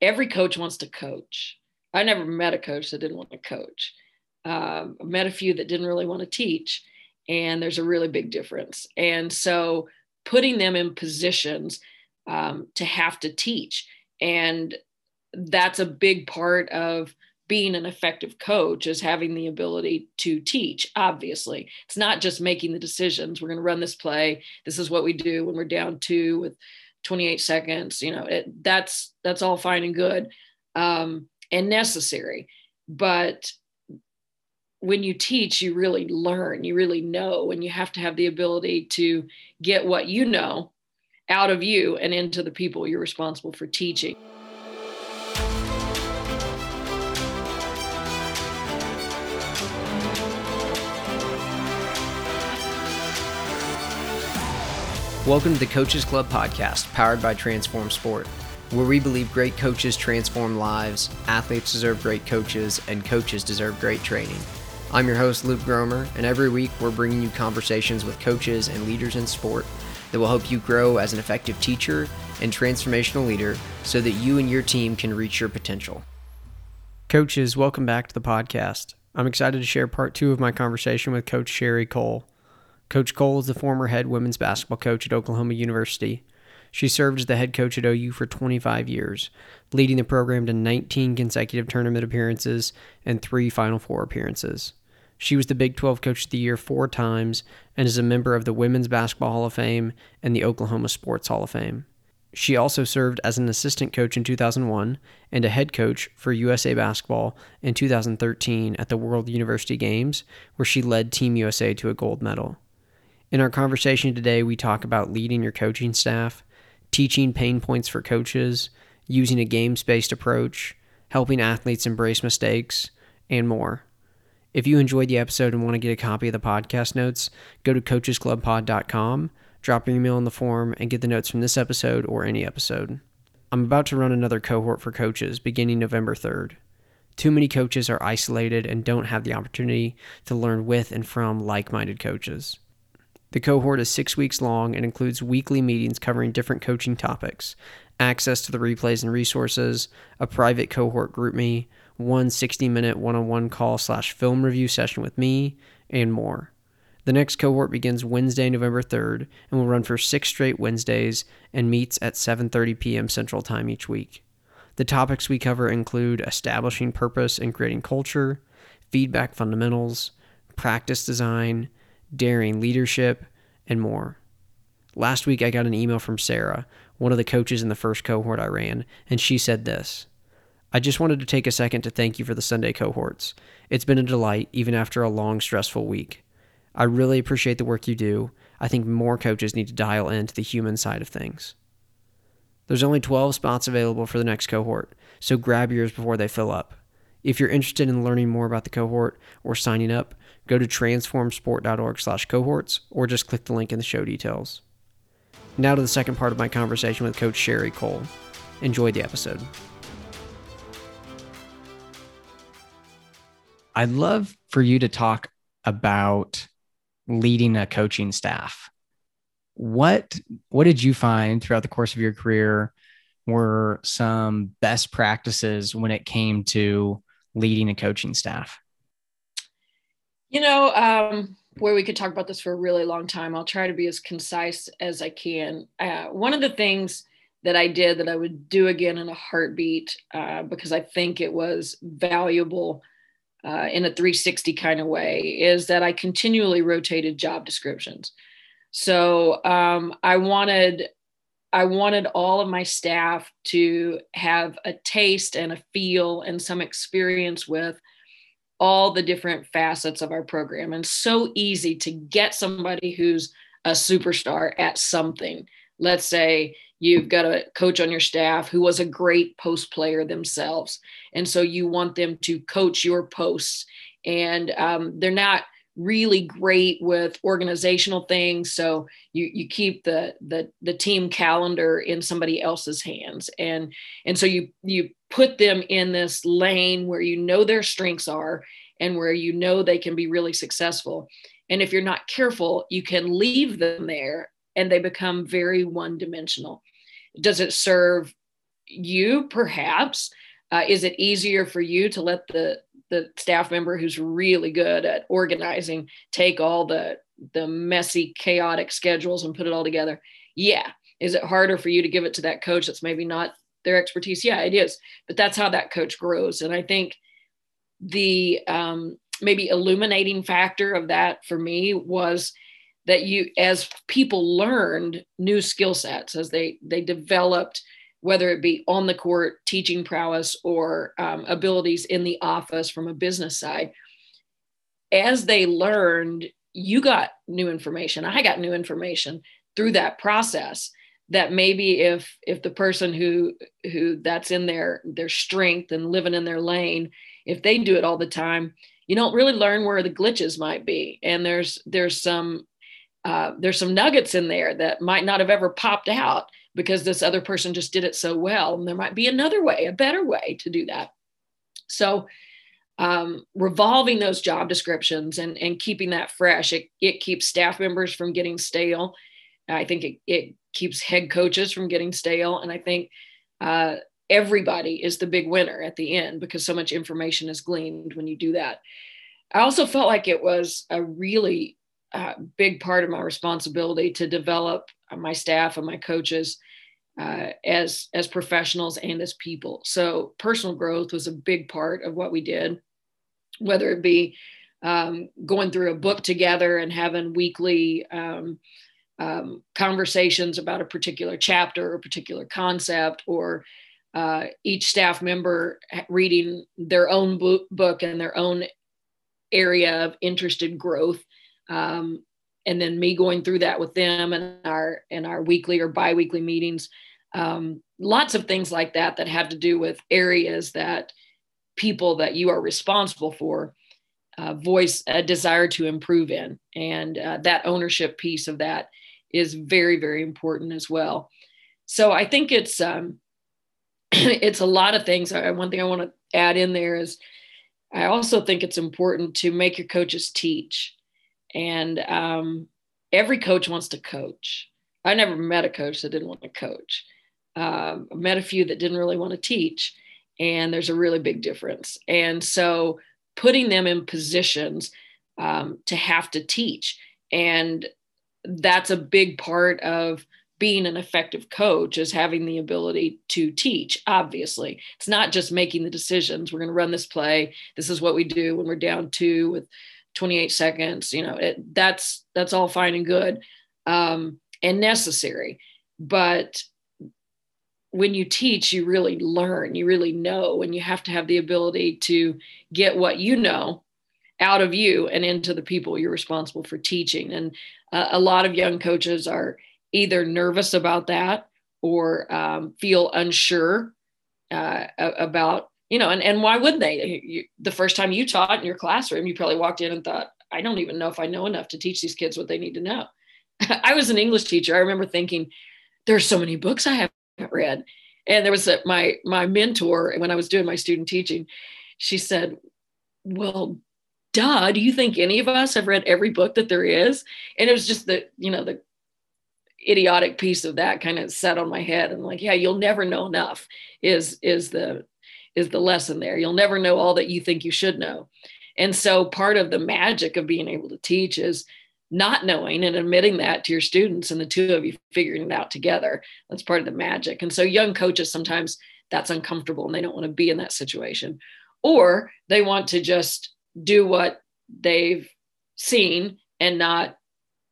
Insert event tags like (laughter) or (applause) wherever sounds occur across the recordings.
every coach wants to coach. I never met a coach that didn't want to coach. Um, I met a few that didn't really want to teach, and there's a really big difference. And so putting them in positions um, to have to teach, and that's a big part of being an effective coach is having the ability to teach obviously it's not just making the decisions we're going to run this play this is what we do when we're down two with 28 seconds you know it, that's that's all fine and good um, and necessary. But when you teach you really learn you really know and you have to have the ability to get what you know out of you and into the people you're responsible for teaching Welcome to the Coaches Club podcast, powered by Transform Sport, where we believe great coaches transform lives, athletes deserve great coaches, and coaches deserve great training. I'm your host, Luke Gromer, and every week we're bringing you conversations with coaches and leaders in sport that will help you grow as an effective teacher and transformational leader so that you and your team can reach your potential. Coaches, welcome back to the podcast. I'm excited to share part two of my conversation with Coach Sherri Coale. Coach Coale is the former head women's basketball coach at Oklahoma University. She served as the head coach at OU for 25 years, leading the program to 19 consecutive tournament appearances and three Final Four appearances. She was the Big 12 Coach of the Year four times and is a member of the Women's Basketball Hall of Fame and the Oklahoma Sports Hall of Fame. She also served as an assistant coach in 2001 and a head coach for USA Basketball in 2013 at the World University Games, where she led Team USA to a gold medal. In our conversation today, we talk about leading your coaching staff, teaching pain points for coaches, using a games based approach, helping athletes embrace mistakes, and more. If you enjoyed the episode and want to get a copy of the podcast notes, go to coachesclubpod.com, drop your email in the form, and get the notes from this episode or any episode. I'm about to run another cohort for coaches beginning November 3rd. Too many coaches are isolated and don't have the opportunity to learn with and from like minded coaches. The cohort is six weeks long and includes weekly meetings covering different coaching topics, access to the replays and resources, a private cohort group me, one 60 minute one on one call slash film review session with me, and more. The next cohort begins Wednesday, November 3rd, and will run for six straight Wednesdays and meets at 7:30 p.m. Central Time each week. The topics we cover include establishing purpose and creating culture, feedback fundamentals, practice design, daring leadership, and more. Last week, I got an email from Sarah, one of the coaches in the first cohort I ran, and she said this I just wanted to take a second to thank you for the Sunday cohorts. It's been a delight, even after a long, stressful week. I really appreciate the work you do. I think more coaches need to dial into the human side of things. There's only 12 spots available for the next cohort, so grab yours before they fill up. If you're interested in learning more about the cohort or signing up, go to transformsport.org slash cohorts or just click the link in the show details. Now to the second part of my conversation with Coach Sherri Coale. Enjoy the episode. I'd love for you to talk about leading a coaching staff. What what did you find throughout the course of your career were some best practices when it came to leading a coaching staff? You know, um, where we could talk about this for a really long time. I'll try to be as concise as I can. Uh, one of the things that I did that I would do again in a heartbeat uh, because I think it was valuable uh, in a 360 kind of way is that I continually rotated job descriptions. So um, I wanted I wanted all of my staff to have a taste and a feel and some experience with all the different facets of our program and so easy to get somebody who's a superstar at something. Let's say you've got a coach on your staff who was a great post player themselves and so you want them to coach your posts and um, they're not really great with organizational things. So you you keep the the the team calendar in somebody else's hands. And and so you you put them in this lane where you know their strengths are and where you know they can be really successful. And if you're not careful you can leave them there and they become very one dimensional does it serve you? Perhaps. Uh, is it easier for you to let the the staff member who's really good at organizing take all the the messy chaotic schedules and put it all together. Yeah. Is it harder for you to give it to that coach that's maybe not their expertise? Yeah it is. But that's how that coach grows. And i think the um, maybe illuminating factor of that for me was that you as people learned new skill sets as they they developed whether it be on the court teaching prowess or um, abilities in the office from a business side. As they learned you got new information i got new information through that process that maybe if if the person who who that's in their their strength and living in their lane if they do it all the time you don't really learn where the glitches might be. And there's there's some uh, there's some nuggets in there that might not have ever popped out because this other person just did it so well and there might be another way a better way to do that so um, revolving those job descriptions and, and keeping that fresh it, it keeps staff members from getting stale i think it, it keeps head coaches from getting stale and i think uh, everybody is the big winner at the end because so much information is gleaned when you do that. I also felt like it was a really uh, big part of my responsibility to develop my staff and my coaches uh, as as professionals and as people. So personal growth was a big part of what we did, whether it be um, going through a book together and having weekly um, um, conversations about a particular chapter or a particular concept, or uh, each staff member reading their own book, and their own area of interested growth um, and then me going through that with them and our and our weekly or biweekly meetings um, lots of things like that that have to do with areas that people that you are responsible for uh, voice a desire to improve in and uh, that ownership piece of that is very very important as well so i think it's um, (clears throat) it's a lot of things. One thing I want to add in there is I also think it's important to make your coaches teach. And um, every coach wants to coach. I never met a coach that didn't want to coach. Um, I met a few that didn't really want to teach. And there's a really big difference. And so putting them in positions um, to have to teach. And that's a big part of being an effective coach is having the ability to teach obviously it's not just making the decisions we're going to run this play this is what we do when we're down two with 28 seconds you know it, that's that's all fine and good um, and necessary. But when you teach you really learn you really know and you have to have the ability to get what you know out of you and into the people you're responsible for teaching. And uh, a lot of young coaches are either nervous about that or um, feel unsure uh, about you know and, and why wouldn't they? You, the first time you taught in your classroom you probably walked in and thought i don't even know if i know enough to teach these kids what they need to know. (laughs) I was an english teacher. I remember thinking there's so many books i haven't read. And there was a, my my mentor when i was doing my student teaching she said well duh do you think any of us have read every book that there is? And it was just the you know the idiotic piece of that kind of set on my head and like yeah you'll never know enough is is the is the lesson there. You'll never know all that you think you should know. And so part of the magic of being able to teach is not knowing and admitting that to your students and the two of you figuring it out together. That's part of the magic. And so young coaches sometimes that's uncomfortable and they don't want to be in that situation. Or they want to just do what they've seen and not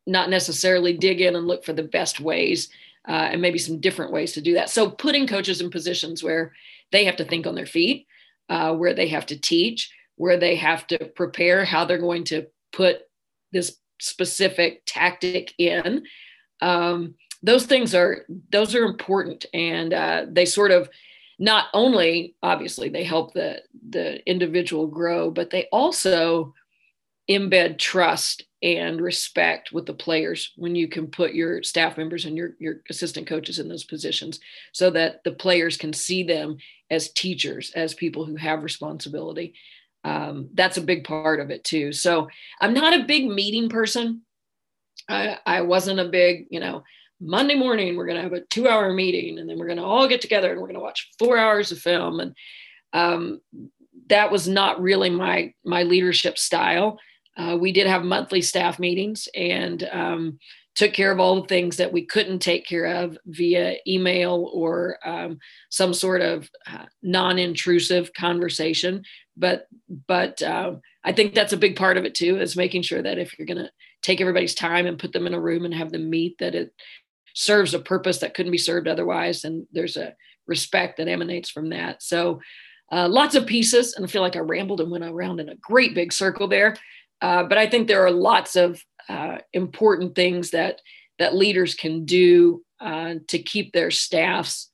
not necessarily dig in and look for the best ways uh, and maybe some different ways to do that. So putting coaches in positions where they have to think on their feet, uh, where they have to teach, where they have to prepare how they're going to put this specific tactic in. Um, those things are those are important, and uh, they sort of not only obviously they help the the individual grow, but they also embed trust and respect with the players when you can put your staff members and your, your assistant coaches in those positions so that the players can see them as teachers as people who have responsibility um, that's a big part of it too so i'm not a big meeting person I, I wasn't a big you know Monday morning, we're going to have a two hour meeting and then we're going to all get together and we're going to watch four hours of film. And um, that was not really my, my leadership style. Uh, we did have monthly staff meetings and um, took care of all the things that we couldn't take care of via email or um, some sort of uh, non-intrusive conversation. But but uh, i think that's a big part of it too is making sure that if you're going to take everybody's time and put them in a room and have them meet that it serves a purpose that couldn't be served otherwise and there's a respect that emanates from that. So uh, lots of pieces and i feel like i rambled and went around in a great big circle there uh, but i think there are lots of uh, important things that that leaders can do uh, to keep their staffs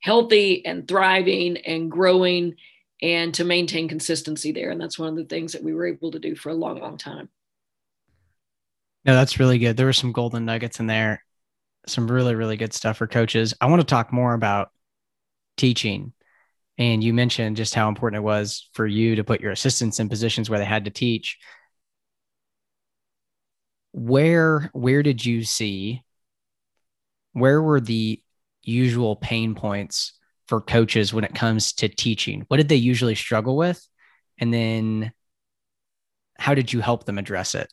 healthy and thriving and growing and to maintain consistency there. And that's one of the things that we were able to do for a long long time. No that's really good. There were some golden nuggets in there. Some really really good stuff for coaches. I want to talk more about teaching. And you mentioned just how important it was for you to put your assistants in positions where they had to teach where where did you see where were the usual pain points for coaches when it comes to teaching? What did they usually struggle with? And then how did you help them address it?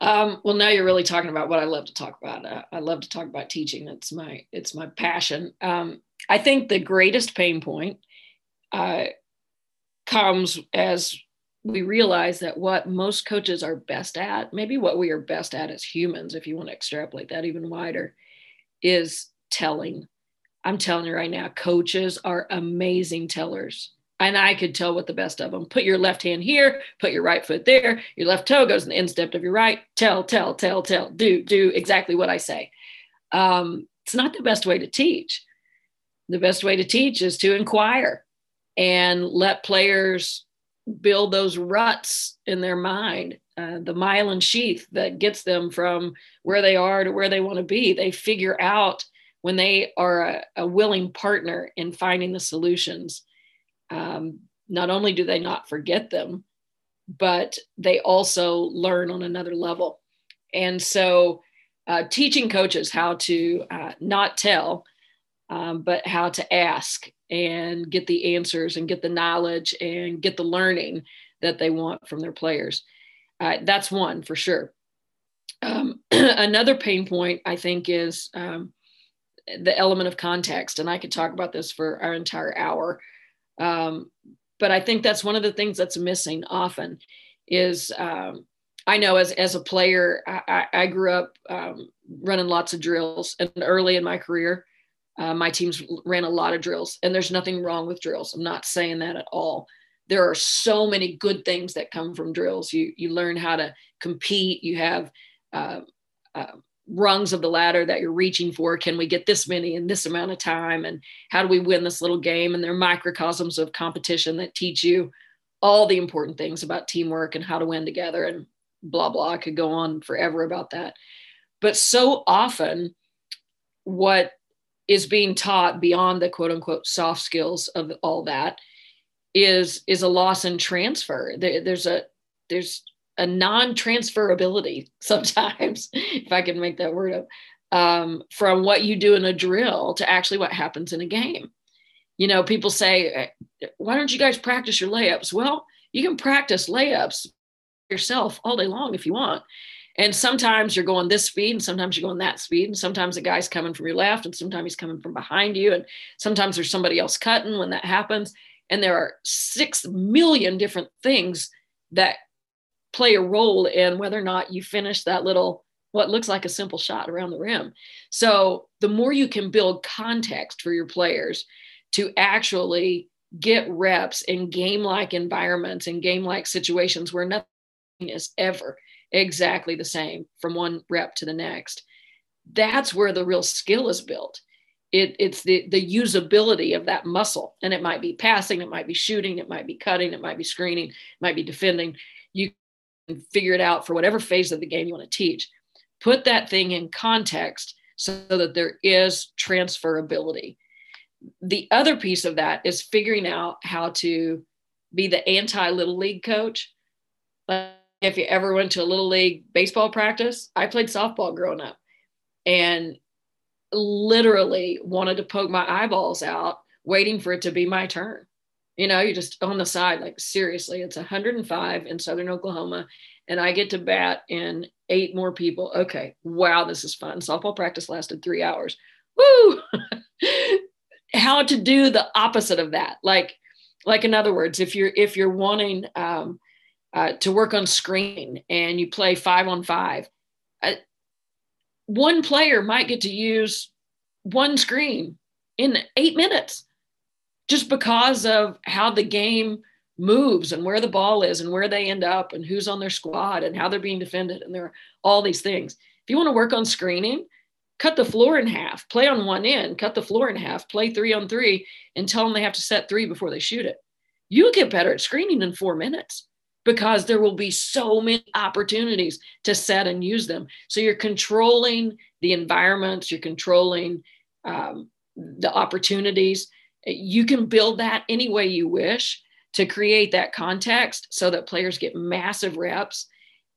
Um, well now you're really talking about what i love to talk about. Uh, i love to talk about teaching. It's my it's my passion. Um, i think the greatest pain point uh, comes as we realize that what most coaches are best at, maybe what we are best at as humans, if you want to extrapolate that even wider, is telling. I'm telling you right now, coaches are amazing tellers. And I could tell what the best of them. Put your left hand here, put your right foot there, your left toe goes in the instep of your right. Tell, tell, tell, tell, do, do exactly what I say. Um, it's not the best way to teach. The best way to teach is to inquire and let players build those ruts in their mind, uh, the myelin sheath that gets them from where they are to where they want to be. They figure out when they are a, a willing partner in finding the solutions. Um, not only do they not forget them, but they also learn on another level. And so, uh, teaching coaches how to uh, not tell, um, but how to ask and get the answers and get the knowledge and get the learning that they want from their players. Uh, that's one for sure. Um, (clears throat) another pain point, I think, is um, the element of context. And I could talk about this for our entire hour. Um, but I think that's one of the things that's missing often is um, I know as, as a player, I, I grew up um, running lots of drills and early in my career, uh, my teams ran a lot of drills, and there's nothing wrong with drills. I'm not saying that at all. There are so many good things that come from drills. You you learn how to compete. You have uh, uh, rungs of the ladder that you're reaching for. Can we get this many in this amount of time? And how do we win this little game? And they're microcosms of competition that teach you all the important things about teamwork and how to win together and blah blah. I could go on forever about that. But so often, what is being taught beyond the quote unquote soft skills of all that is is a loss in transfer. There, there's a there's a non-transferability (laughs) sometimes if i can make that word up um, from what you do in a drill to actually what happens in a game. You know people say why don't you guys practice your layups? Well you can practice layups yourself all day long if you want and sometimes you're going this speed, and sometimes you're going that speed, and sometimes the guy's coming from your left, and sometimes he's coming from behind you, and sometimes there's somebody else cutting when that happens. And there are six million different things that play a role in whether or not you finish that little what looks like a simple shot around the rim. So the more you can build context for your players to actually get reps in game like environments and game like situations where nothing is ever exactly the same from one rep to the next. That's where the real skill is built. It, it's the, the usability of that muscle. And it might be passing, it might be shooting, it might be cutting, it might be screening, it might be defending. You can figure it out for whatever phase of the game you want to teach. Put that thing in context so that there is transferability. The other piece of that is figuring out how to be the anti little league coach. Like if you ever went to a little league baseball practice, I played softball growing up. and literally wanted to poke my eyeballs out, waiting for it to be my turn. You know, you're just on the side, like seriously, it's 105 in Southern Oklahoma, and I get to bat in eight more people. Okay, wow, this is fun. Softball practice lasted three hours. Woo! (laughs) How to do the opposite of that? Like, like in other words, if you're if you're wanting um, uh, to work on screen and you play five on five, uh, one player might get to use one screen in eight minutes just because of how the game moves and where the ball is and where they end up and who's on their squad and how they're being defended and there are all these things. If you want to work on screening, cut the floor in half, play on one end, cut the floor in half, play three on three, and tell them they have to set three before they shoot it. You'll get better at screening in four minutes because there will be so many opportunities to set and use them. So you're controlling the environments, you're controlling um, the opportunities. You can build that any way you wish to create that context so that players get massive reps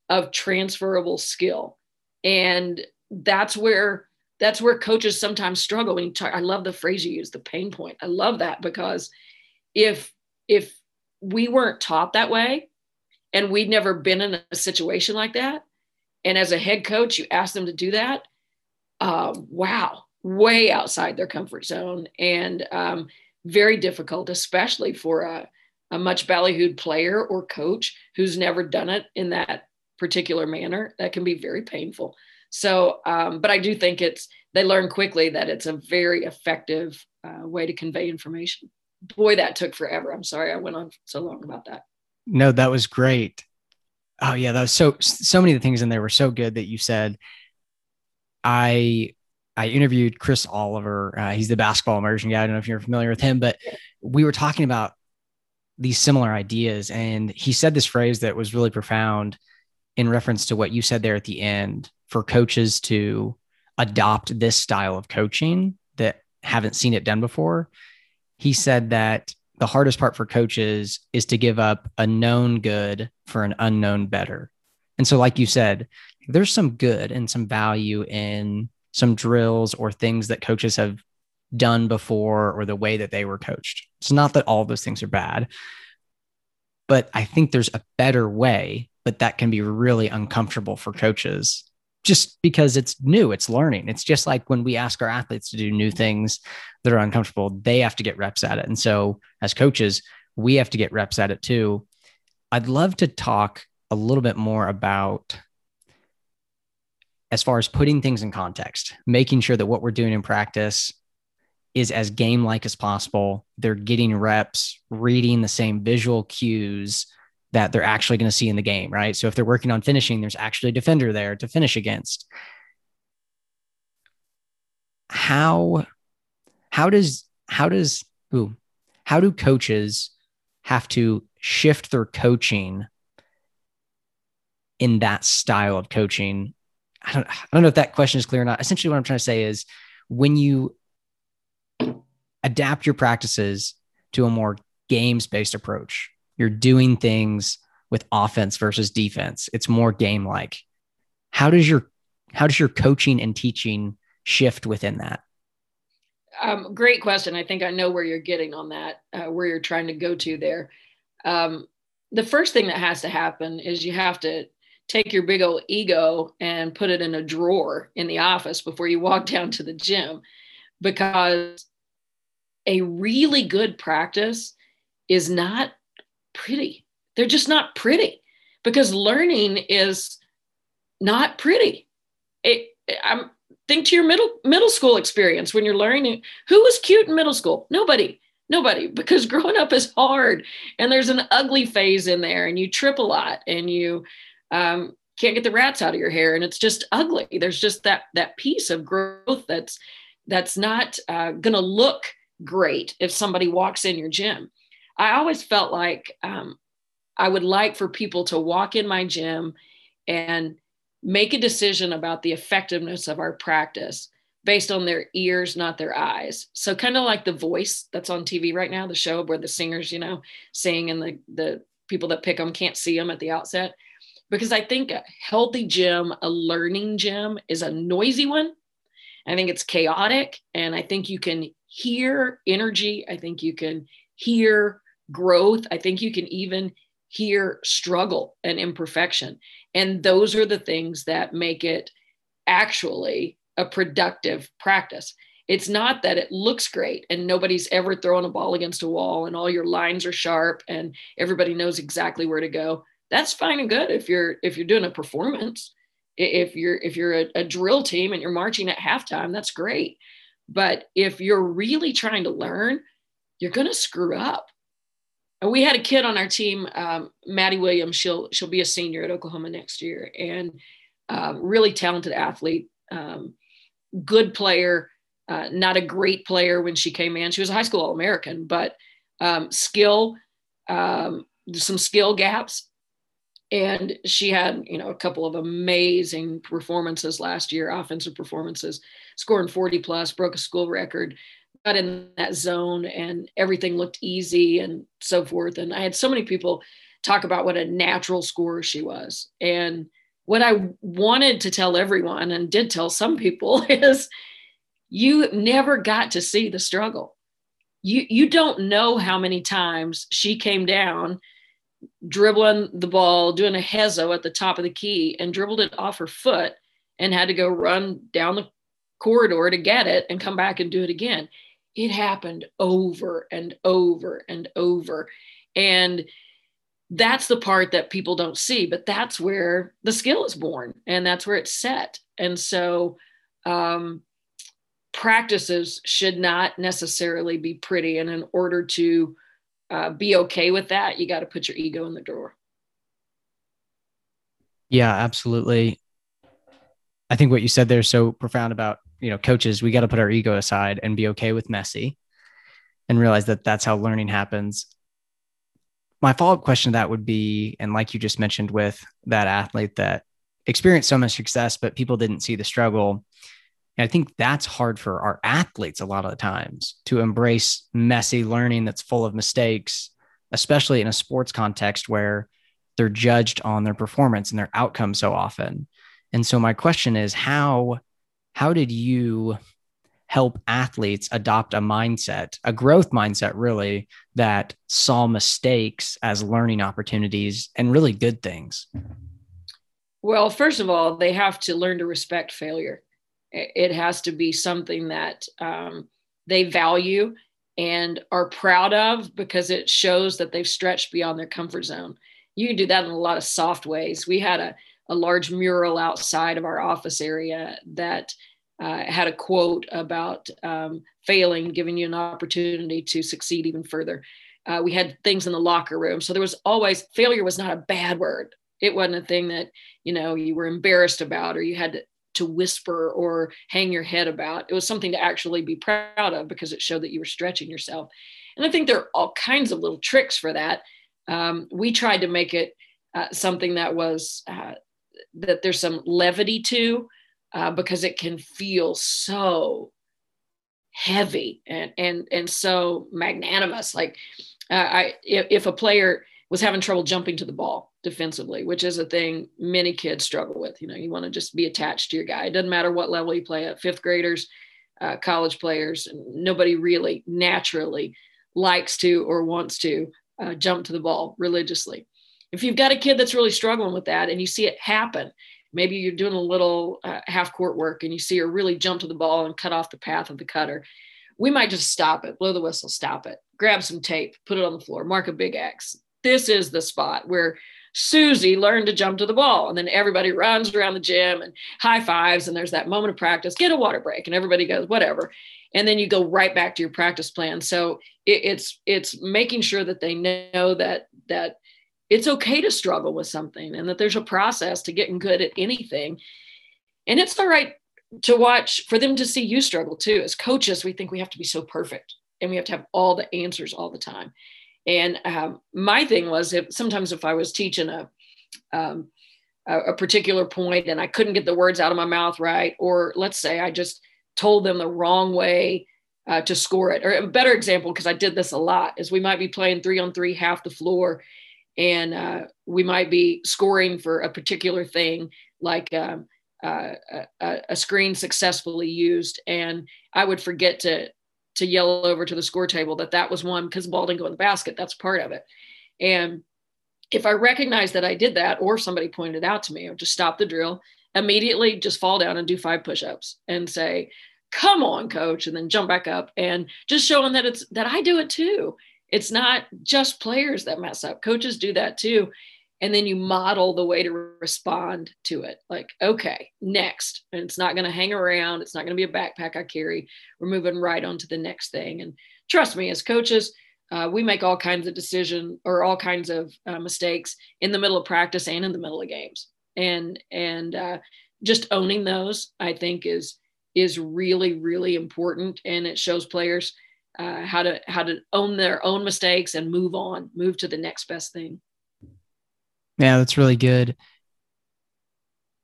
of transferable skill. And that's where that's where coaches sometimes struggle when you talk, I love the phrase you use, the pain point. I love that because if if we weren't taught that way, and we'd never been in a situation like that. And as a head coach you ask them to do that. Uh, wow way outside their comfort zone. And um, very difficult especially for a, a much ballyhooed player or coach who's never done it in that particular manner. That can be very painful. So um, but i do think it's they learn quickly that it's a very effective uh, way to convey information. Boy that took forever. I'm sorry i went on so long about that no, that was great. Oh yeah, that was so so many of the things in there were so good that you said. I I interviewed Chris Oliver. Uh, he's the basketball immersion guy. I don't know if you're familiar with him, but we were talking about these similar ideas, and he said this phrase that was really profound in reference to what you said there at the end for coaches to adopt this style of coaching that haven't seen it done before. He said that the hardest part for coaches is to give up a known good for an unknown better. And so, like you said, there's some good and some value in some drills or things that coaches have done before or the way that they were coached. It's not that all those things are bad, but I think there's a better way, but that can be really uncomfortable for coaches just because it's new, it's learning. It's just like when we ask our athletes to do new things that are uncomfortable, they have to get reps at it. And so, as coaches, we have to get reps at it too. I'd love to talk a little bit more about as far as putting things in context, making sure that what we're doing in practice is as game like as possible. They're getting reps, reading the same visual cues that they're actually going to see in the game, right? So if they're working on finishing, there's actually a defender there to finish against. How how does how does ooh, how do coaches have to shift their coaching in that style of coaching? I don't, I don't know if that question is clear or not. Essentially, what I'm trying to say is when you adapt your practices to a more games based approach, you're doing things with offense versus defense. It's more game like. How does your how does your coaching and teaching shift within that? Um, great question. I think I know where you're getting on that, uh, where you're trying to go to there. Um, the first thing that has to happen is you have to take your big old ego and put it in a drawer in the office before you walk (laughs) down to the gym because a really good practice is not pretty. They're just not pretty because learning is not pretty. It, I'm think to your middle middle school experience when you're learning. Who was cute in middle school? Nobody. Nobody, because (laughs) growing up is hard, and there's an ugly phase in there, and you trip a lot, and you um, can't get the rats out of your hair, and it's just ugly. There's just that that piece of growth that's that's not uh, to look great if somebody walks in your gym. I always felt like um, I would like for people to walk in my gym and make a decision about the effectiveness of our practice based on their ears, not their eyes. So kind of like the voice that's on TV right now, the show where the singers, you know, sing and the the people that pick them can't see them at the outset. Because I think a healthy gym, a learning gym is a noisy one I think it's chaotic. And I think you can hear energy. I think you can hear growth. I think you can even hear struggle and imperfection. And those are the things that make it actually a productive practice. It's not that it looks great and nobody's ever thrown a ball against a wall and all your lines are sharp and everybody knows exactly where to go. That's fine and good if you're if you're doing a performance. If you're if you're a, a drill team and you're marching at halftime, that's great. But if you're really trying to learn, you're going to screw up. We had a kid on our team, um, Madi Williams. She'll she'll be a senior at Oklahoma next year, and um, really talented athlete, um, good player. Uh, not a great player when she came in. She was a high school All American, but um, skill, um, some skill gaps. And she had, you know, a couple of amazing performances last year, offensive performances, scoring 40 plus, broke a school record, got in that zone, and everything looked easy and so forth. And I had so many people talk about what a natural scorer she was. And what I wanted to tell everyone and did tell some people (laughs) is you never got to see the struggle. You you don't know how many times she came down dribbling the ball, doing a hezo at the top of the key and dribbled it off her foot and had to go run down the corridor to get it and come back and do it again. It happened over and over and over. And that's the part that people don't see, but that's where the skill is born and that's where it's set. And so, um, practices should not necessarily be pretty. And in order to uh, be okay with that, you got to put your ego in the drawer. Yeah, absolutely. I think what you said there is so profound about, you know, coaches, we got to put our ego aside and be okay with messy and realize that that's how learning happens my follow up question to that would be, and like you just mentioned with that athlete that experienced so much success, but people didn't see the struggle. And I think that's hard for our athletes a lot of the times to embrace messy learning that's full of mistakes, especially in a sports context where they're judged on their performance and their outcome so often. And so my question is how how did you help athletes adopt a mindset, a growth mindset, really, that saw mistakes as learning opportunities and really good things? Well, first of all, they have to learn to respect failure. It has to be something that um, they value and are proud of because it shows that they've stretched beyond their comfort zone. You can do that in a lot of soft ways. We had a, a large mural outside of our office area that uh, had a quote about um, failing, giving you an opportunity to succeed even further. Uh, we had things in the locker room. So there was always failure was not a bad word. It wasn't a thing that, you know, you were embarrassed about or you had to, to whisper or hang your head about. It was something to actually be proud of because it showed that you were stretching yourself. And I think there are all kinds of little tricks for that. Um, we tried to make it uh, something that was uh, that there's some levity to uh, because it can feel so heavy and and and so magnanimous. Like uh, I, if, if a player was having trouble jumping to the ball defensively, which is a thing many kids struggle with. You know, you want to just be attached to your guy. It doesn't matter what level you play at. Fifth graders, uh, college players, nobody really naturally likes to or wants to uh, jump to the ball religiously. If you've got a kid that's really struggling with that and you see it happen, maybe you're doing a little uh, half court work and you see her really jump to the ball and cut off the path of the cutter we might just stop it blow the whistle stop it grab some tape put it on the floor mark a big x this is the spot where Susie learned to jump to the ball. And then everybody runs around the gym and high fives. And there's that moment of practice, get a water break. And everybody goes, whatever. And then you go right back to your practice plan. So it, it's it's making sure that they know that that it's okay to struggle with something and that there's a process to getting good at anything. And it's all right to watch for them to see you struggle too. As coaches, we think we have to be so perfect and we have to have all the answers all the time. And um, my thing was if sometimes if I was teaching a, um, a, a particular point and I couldn't get the words out of my mouth right, or let's say I just told them the wrong way uh, to score it. Or a better example, because I did this a lot, is we might be playing three on three, half the floor, and uh, we might be scoring for a particular thing like um, uh, a, a, screen successfully used, and I would forget to to yell over to the score table that that was one because the ball didn't go in the basket. That's part of it. And if I recognize that I did that, or somebody pointed it out to me, would just stop the drill immediately, just fall down and do five push-ups and say, "Come on, coach," and then jump back up and just showing that it's that I do it too. It's not just players that mess up; coaches do that too. And then you model the way to respond to it. Like okay next. And it's not going to hang around. It's not going to be a backpack i carry. We're moving right on to the next thing. And trust me as coaches uh, we make all kinds of decision or all kinds of uh, mistakes in the middle of practice and in the middle of games. And and uh, just owning those i think is is really really important. And it shows players uh, how to how to own their own mistakes and move on move to the next best thing yeah, that's really good.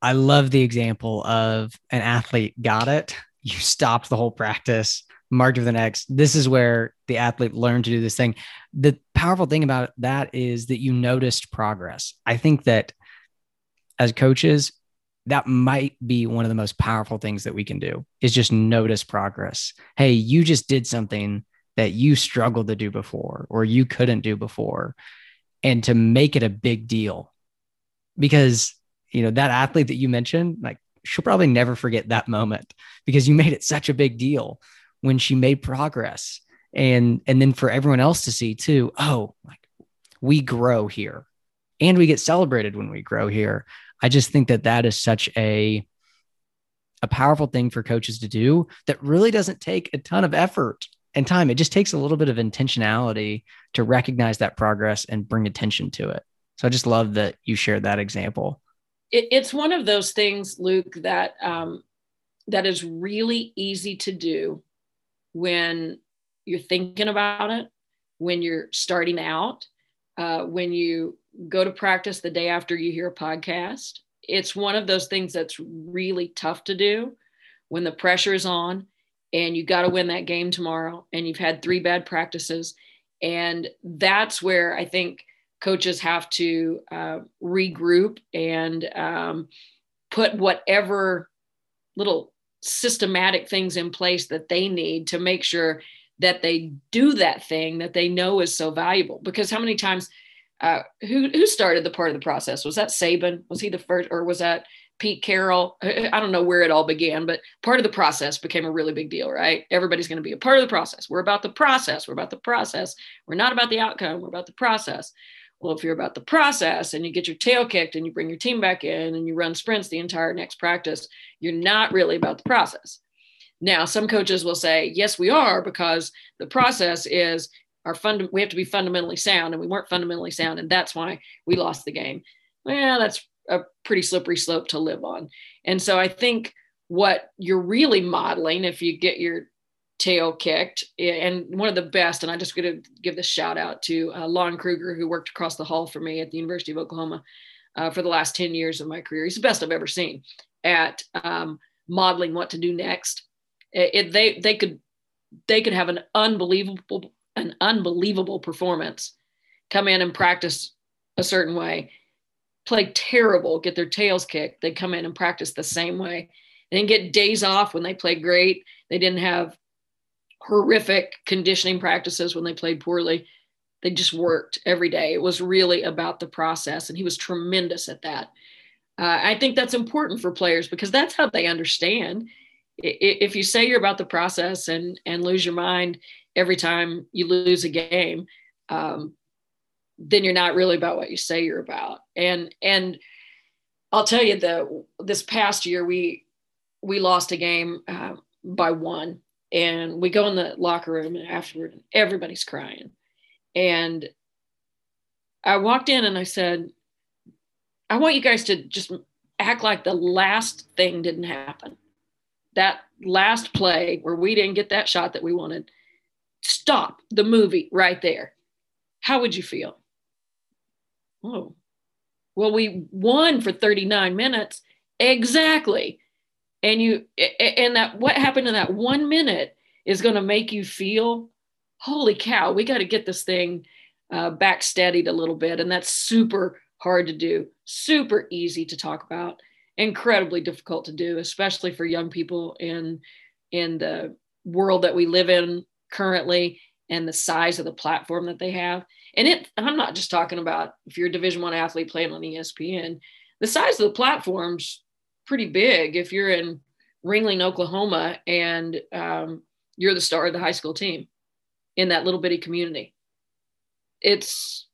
I love the example of an athlete got it. You stopped the whole practice, marked for the next. This is where the athlete learned to do this thing. The powerful thing about that is that you noticed progress. I think that as coaches, that might be one of the most powerful things that we can do is just notice progress. Hey, you just did something that you struggled to do before or you couldn't do before and to make it a big deal. Because you know that athlete that you mentioned like she'll probably never forget that moment because you made it such a big deal when she made progress. And and then for everyone else to see too oh like we grow here and we get celebrated when we grow here i just think that that is such a a powerful thing for coaches to do that really doesn't take a ton of effort and time. It just takes a little bit of intentionality to recognize that progress and bring attention to it. So I just love that you shared that example. It, it's one of those things, Luke, that um, that is really easy to do when you're thinking about it, when you're starting out, uh, when you go to practice the day after you hear a podcast. It's one of those things that's really tough to do when the pressure is on and you got to win that game tomorrow and you've had three bad practices and that's where i think coaches have to uh, regroup and um, put whatever little systematic things in place that they need to make sure that they do that thing that they know is so valuable because how many times uh, who who started the part of the process was that Saban was he the first or was that Pete Carroll. I don't know where it all began, but part of the process became a really big deal, right? Everybody's going to be a part of the process. We're about the process. We're about the process. We're not about the outcome. We're about the process. Well, if you're about the process and you get your tail kicked and you bring your team back in and you run sprints the entire next practice, you're not really about the process. Now, some coaches will say, yes, we are, because the process is our fund we have to be fundamentally sound and we weren't fundamentally sound and that's why we lost the game well that's a pretty slippery slope to live on. And so I think what you're really modeling, if you get your tail kicked, and one of the best, and I just going to give this shout out to uh, Lon Kruger, who worked across the hall for me at the University of Oklahoma uh, for the last 10 years of my career. He's the best I've ever seen at um, modeling what to do next. It, they, they could, they could have an unbelievable, an unbelievable performance, come in and practice a certain way play terrible, get their tails kicked, they come in and practice the same way. They didn't get days off when they played great. They didn't have horrific conditioning practices when they played poorly. They just worked every day. It was really about the process, and he was tremendous at that. Uh, I think that's important for players because that's how they understand. If you say you're about the process and and lose your mind every time you lose a game, um, then you're not really about what you say you're about. And and I'll tell you the this past year we we lost a game uh, by one, and we go in the locker room and afterward, and everybody's crying. And I walked in and I said, I want you guys to just act like the last thing didn't happen. That last play where we didn't get that shot that we wanted, stop the movie right there. How would you feel? Oh, well, we won for 39 minutes. Exactly. And you, and that what happened in that one minute is going to make you feel, holy cow, we got to get this thing uh, back steadied a little bit. And that's super hard to do, super easy to talk about. Incredibly difficult to do, especially for young people in in the world that we live in currently and the size of the platform that they have. And it I'm not just talking about if you're a division one athlete playing on ESPN, the size of the platform's pretty big if you're in Ringling, Oklahoma, and um, you're the star of the high school team in that little bitty community. It's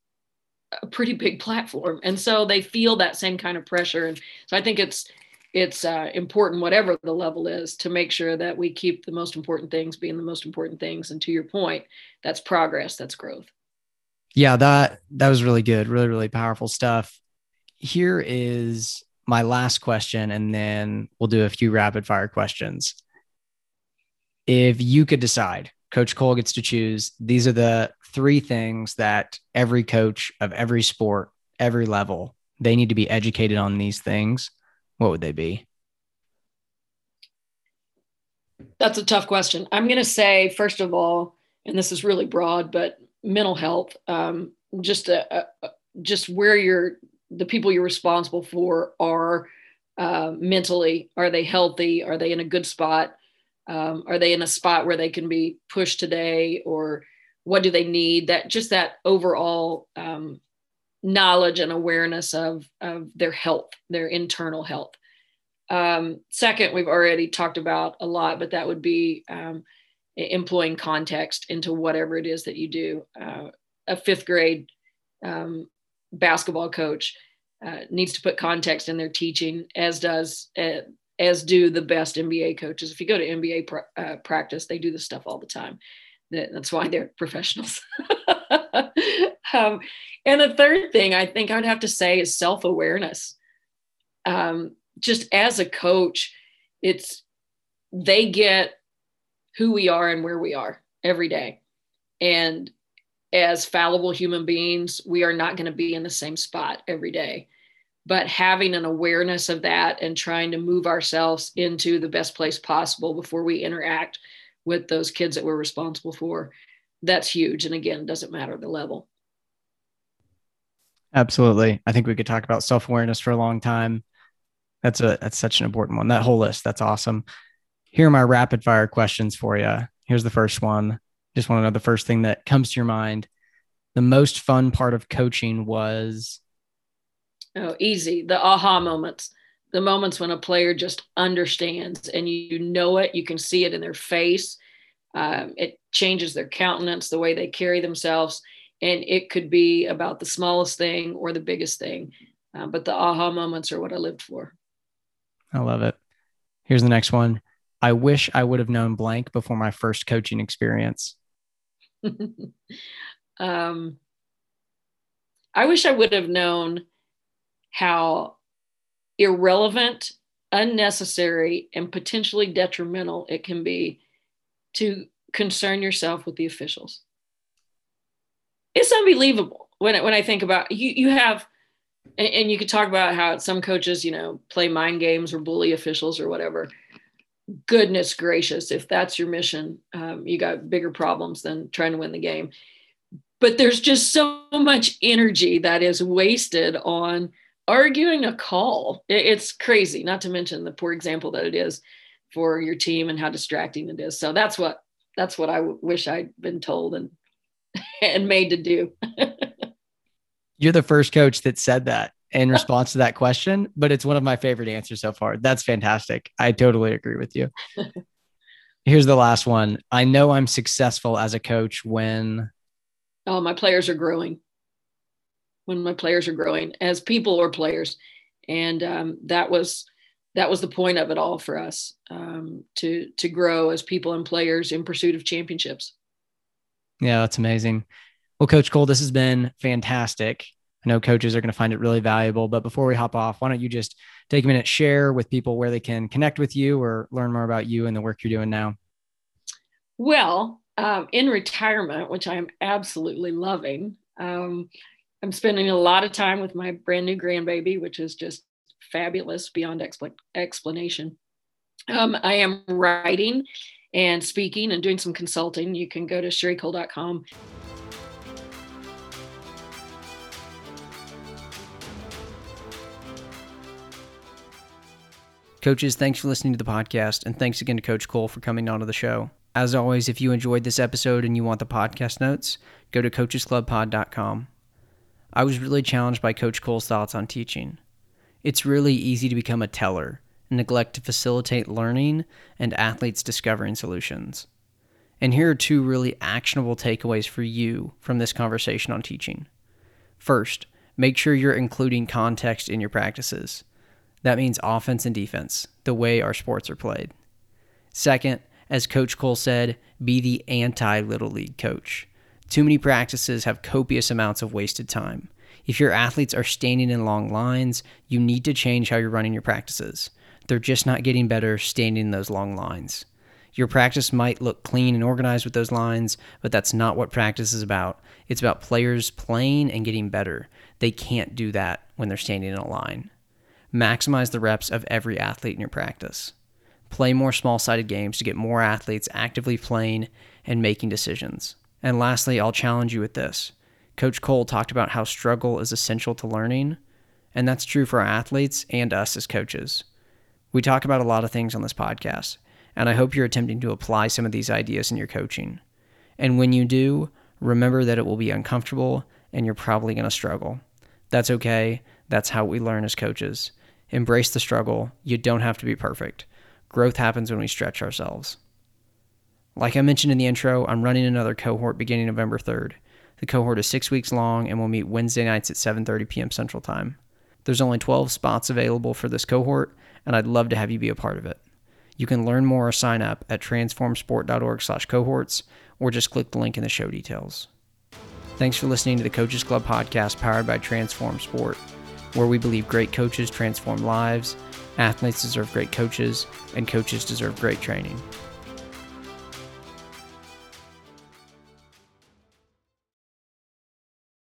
a pretty big platform, and so they feel that same kind of pressure. And so I think it's it's uh, important, whatever the level is, to make sure that we keep the most important things being the most important things. And to your point, that's progress, that's growth. Yeah, that that was really good, really really powerful stuff. Here is my last question, and then we'll do a few rapid fire questions. If you could decide, Coach Coale gets to choose. These are the three things that every coach of every sport, every level, they need to be educated on these things. What would they be? That's a tough question. I'm going to say, first of all, and this is really broad, but mental health, um, just a, a, just where you're the people you're responsible for are uh, mentally. Are they healthy? Are they in a good spot? Um, are they in a spot where they can be pushed today, or what do they need? That just that overall um, knowledge and awareness of of their health, their internal health. Um, second, we've already talked about a lot, but that would be um, employing context into whatever it is that you do. Uh, a fifth grade um, basketball coach uh, needs to put context in their teaching, as does uh, as do the best NBA coaches. If you go to NBA pr- uh, practice, they do this stuff all the time. That, that's why they're professionals. (laughs) um, and the third thing I think I'd have to say is self awareness. Um, just as a coach, it's they get who we are and where we are every day. And as fallible human beings, we are not going to be in the same spot every day. But having an awareness of that and trying to move ourselves into the best place possible before we interact with those kids that we're responsible for, that's huge. And again, it doesn't matter the level. Absolutely. I think we could talk about self awareness for a long time. That's a that's such an important one. That whole list, that's awesome. Here are my rapid fire questions for you. Here's the first one. Just want to know the first thing that comes to your mind. The most fun part of coaching was Oh, easy. The aha moments. The moments when a player just understands and you know it, you can see it in their face. Um, it changes their countenance, the way they carry themselves. And it could be about the smallest thing or the biggest thing. Uh, but the aha moments are what I lived for. I love it. Here's the next one. I wish I would have known blank before my first coaching experience. (laughs) um, I wish I would have known how irrelevant, unnecessary, and potentially detrimental it can be to concern yourself with the officials. It's unbelievable when when I think about you. You have, and, and you could talk about how some coaches, you know, play mind games or bully officials or whatever goodness gracious, if that's your mission, um, you got bigger problems than trying to win the game. But there's just so much energy that is wasted on arguing a call. It's crazy, not to mention the poor example that it is for your team and how distracting it is. So that's what that's what I w- wish I'd been told and (laughs) and made to do. (laughs) You're the first coach that said that in (laughs) response to that question, but it's one of my favorite answers so far. That's fantastic. I totally agree with you. Here's the last one. I know I'm successful as a coach when oh, my players are growing. When my players are growing as people or players, and um, that was that was the point of it all for us um, to to grow as people and players in pursuit of championships. Yeah, that's amazing. Well, Coach Coale, this has been fantastic. I know coaches are going to find it really valuable. But before we hop off, why don't you just take a minute, share with people where they can connect with you or learn more about you and the work you're doing now? Well, um, in retirement, which I'm absolutely loving, um, I'm spending a lot of time with my brand new grandbaby, which is just fabulous beyond expl- explanation. Um, I am writing and speaking and doing some consulting. You can go to sherricoale.com Coaches, thanks for listening to the podcast, and thanks again to Coach Coale for coming onto the show. As always, if you enjoyed this episode and you want the podcast notes, go to coachesclubpod.com. I was really challenged by Coach Coale's thoughts on teaching. It's really easy to become a teller and neglect to facilitate learning and athletes discovering solutions. And here are two really actionable takeaways for you from this conversation on teaching. First, make sure you're including context in your practices. That means offense and defense, the way our sports are played. Second, as Coach Coale said, be the anti Little League coach. Too many practices have copious amounts of wasted time. If your athletes are standing in long lines, you need to change how you're running your practices. They're just not getting better standing in those long lines. Your practice might look clean and organized with those lines, but that's not what practice is about. It's about players playing and getting better. They can't do that when they're standing in a line. Maximize the reps of every athlete in your practice. Play more small sided games to get more athletes actively playing and making decisions. And lastly, I'll challenge you with this. Coach Coale talked about how struggle is essential to learning, and that's true for our athletes and us as coaches. We talk about a lot of things on this podcast, and I hope you're attempting to apply some of these ideas in your coaching. And when you do, remember that it will be uncomfortable and you're probably going to struggle. That's okay. That's how we learn as coaches. Embrace the struggle. You don't have to be perfect. Growth happens when we stretch ourselves. Like I mentioned in the intro, I'm running another cohort beginning November 3rd. The cohort is 6 weeks long and will meet Wednesday nights at 7:30 p.m. Central Time. There's only 12 spots available for this cohort, and I'd love to have you be a part of it. You can learn more or sign up at transformsport.org/cohorts or just click the link in the show details. Thanks for listening to the Coaches Club podcast powered by Transform Sport where we believe great coaches transform lives, athletes deserve great coaches, and coaches deserve great training.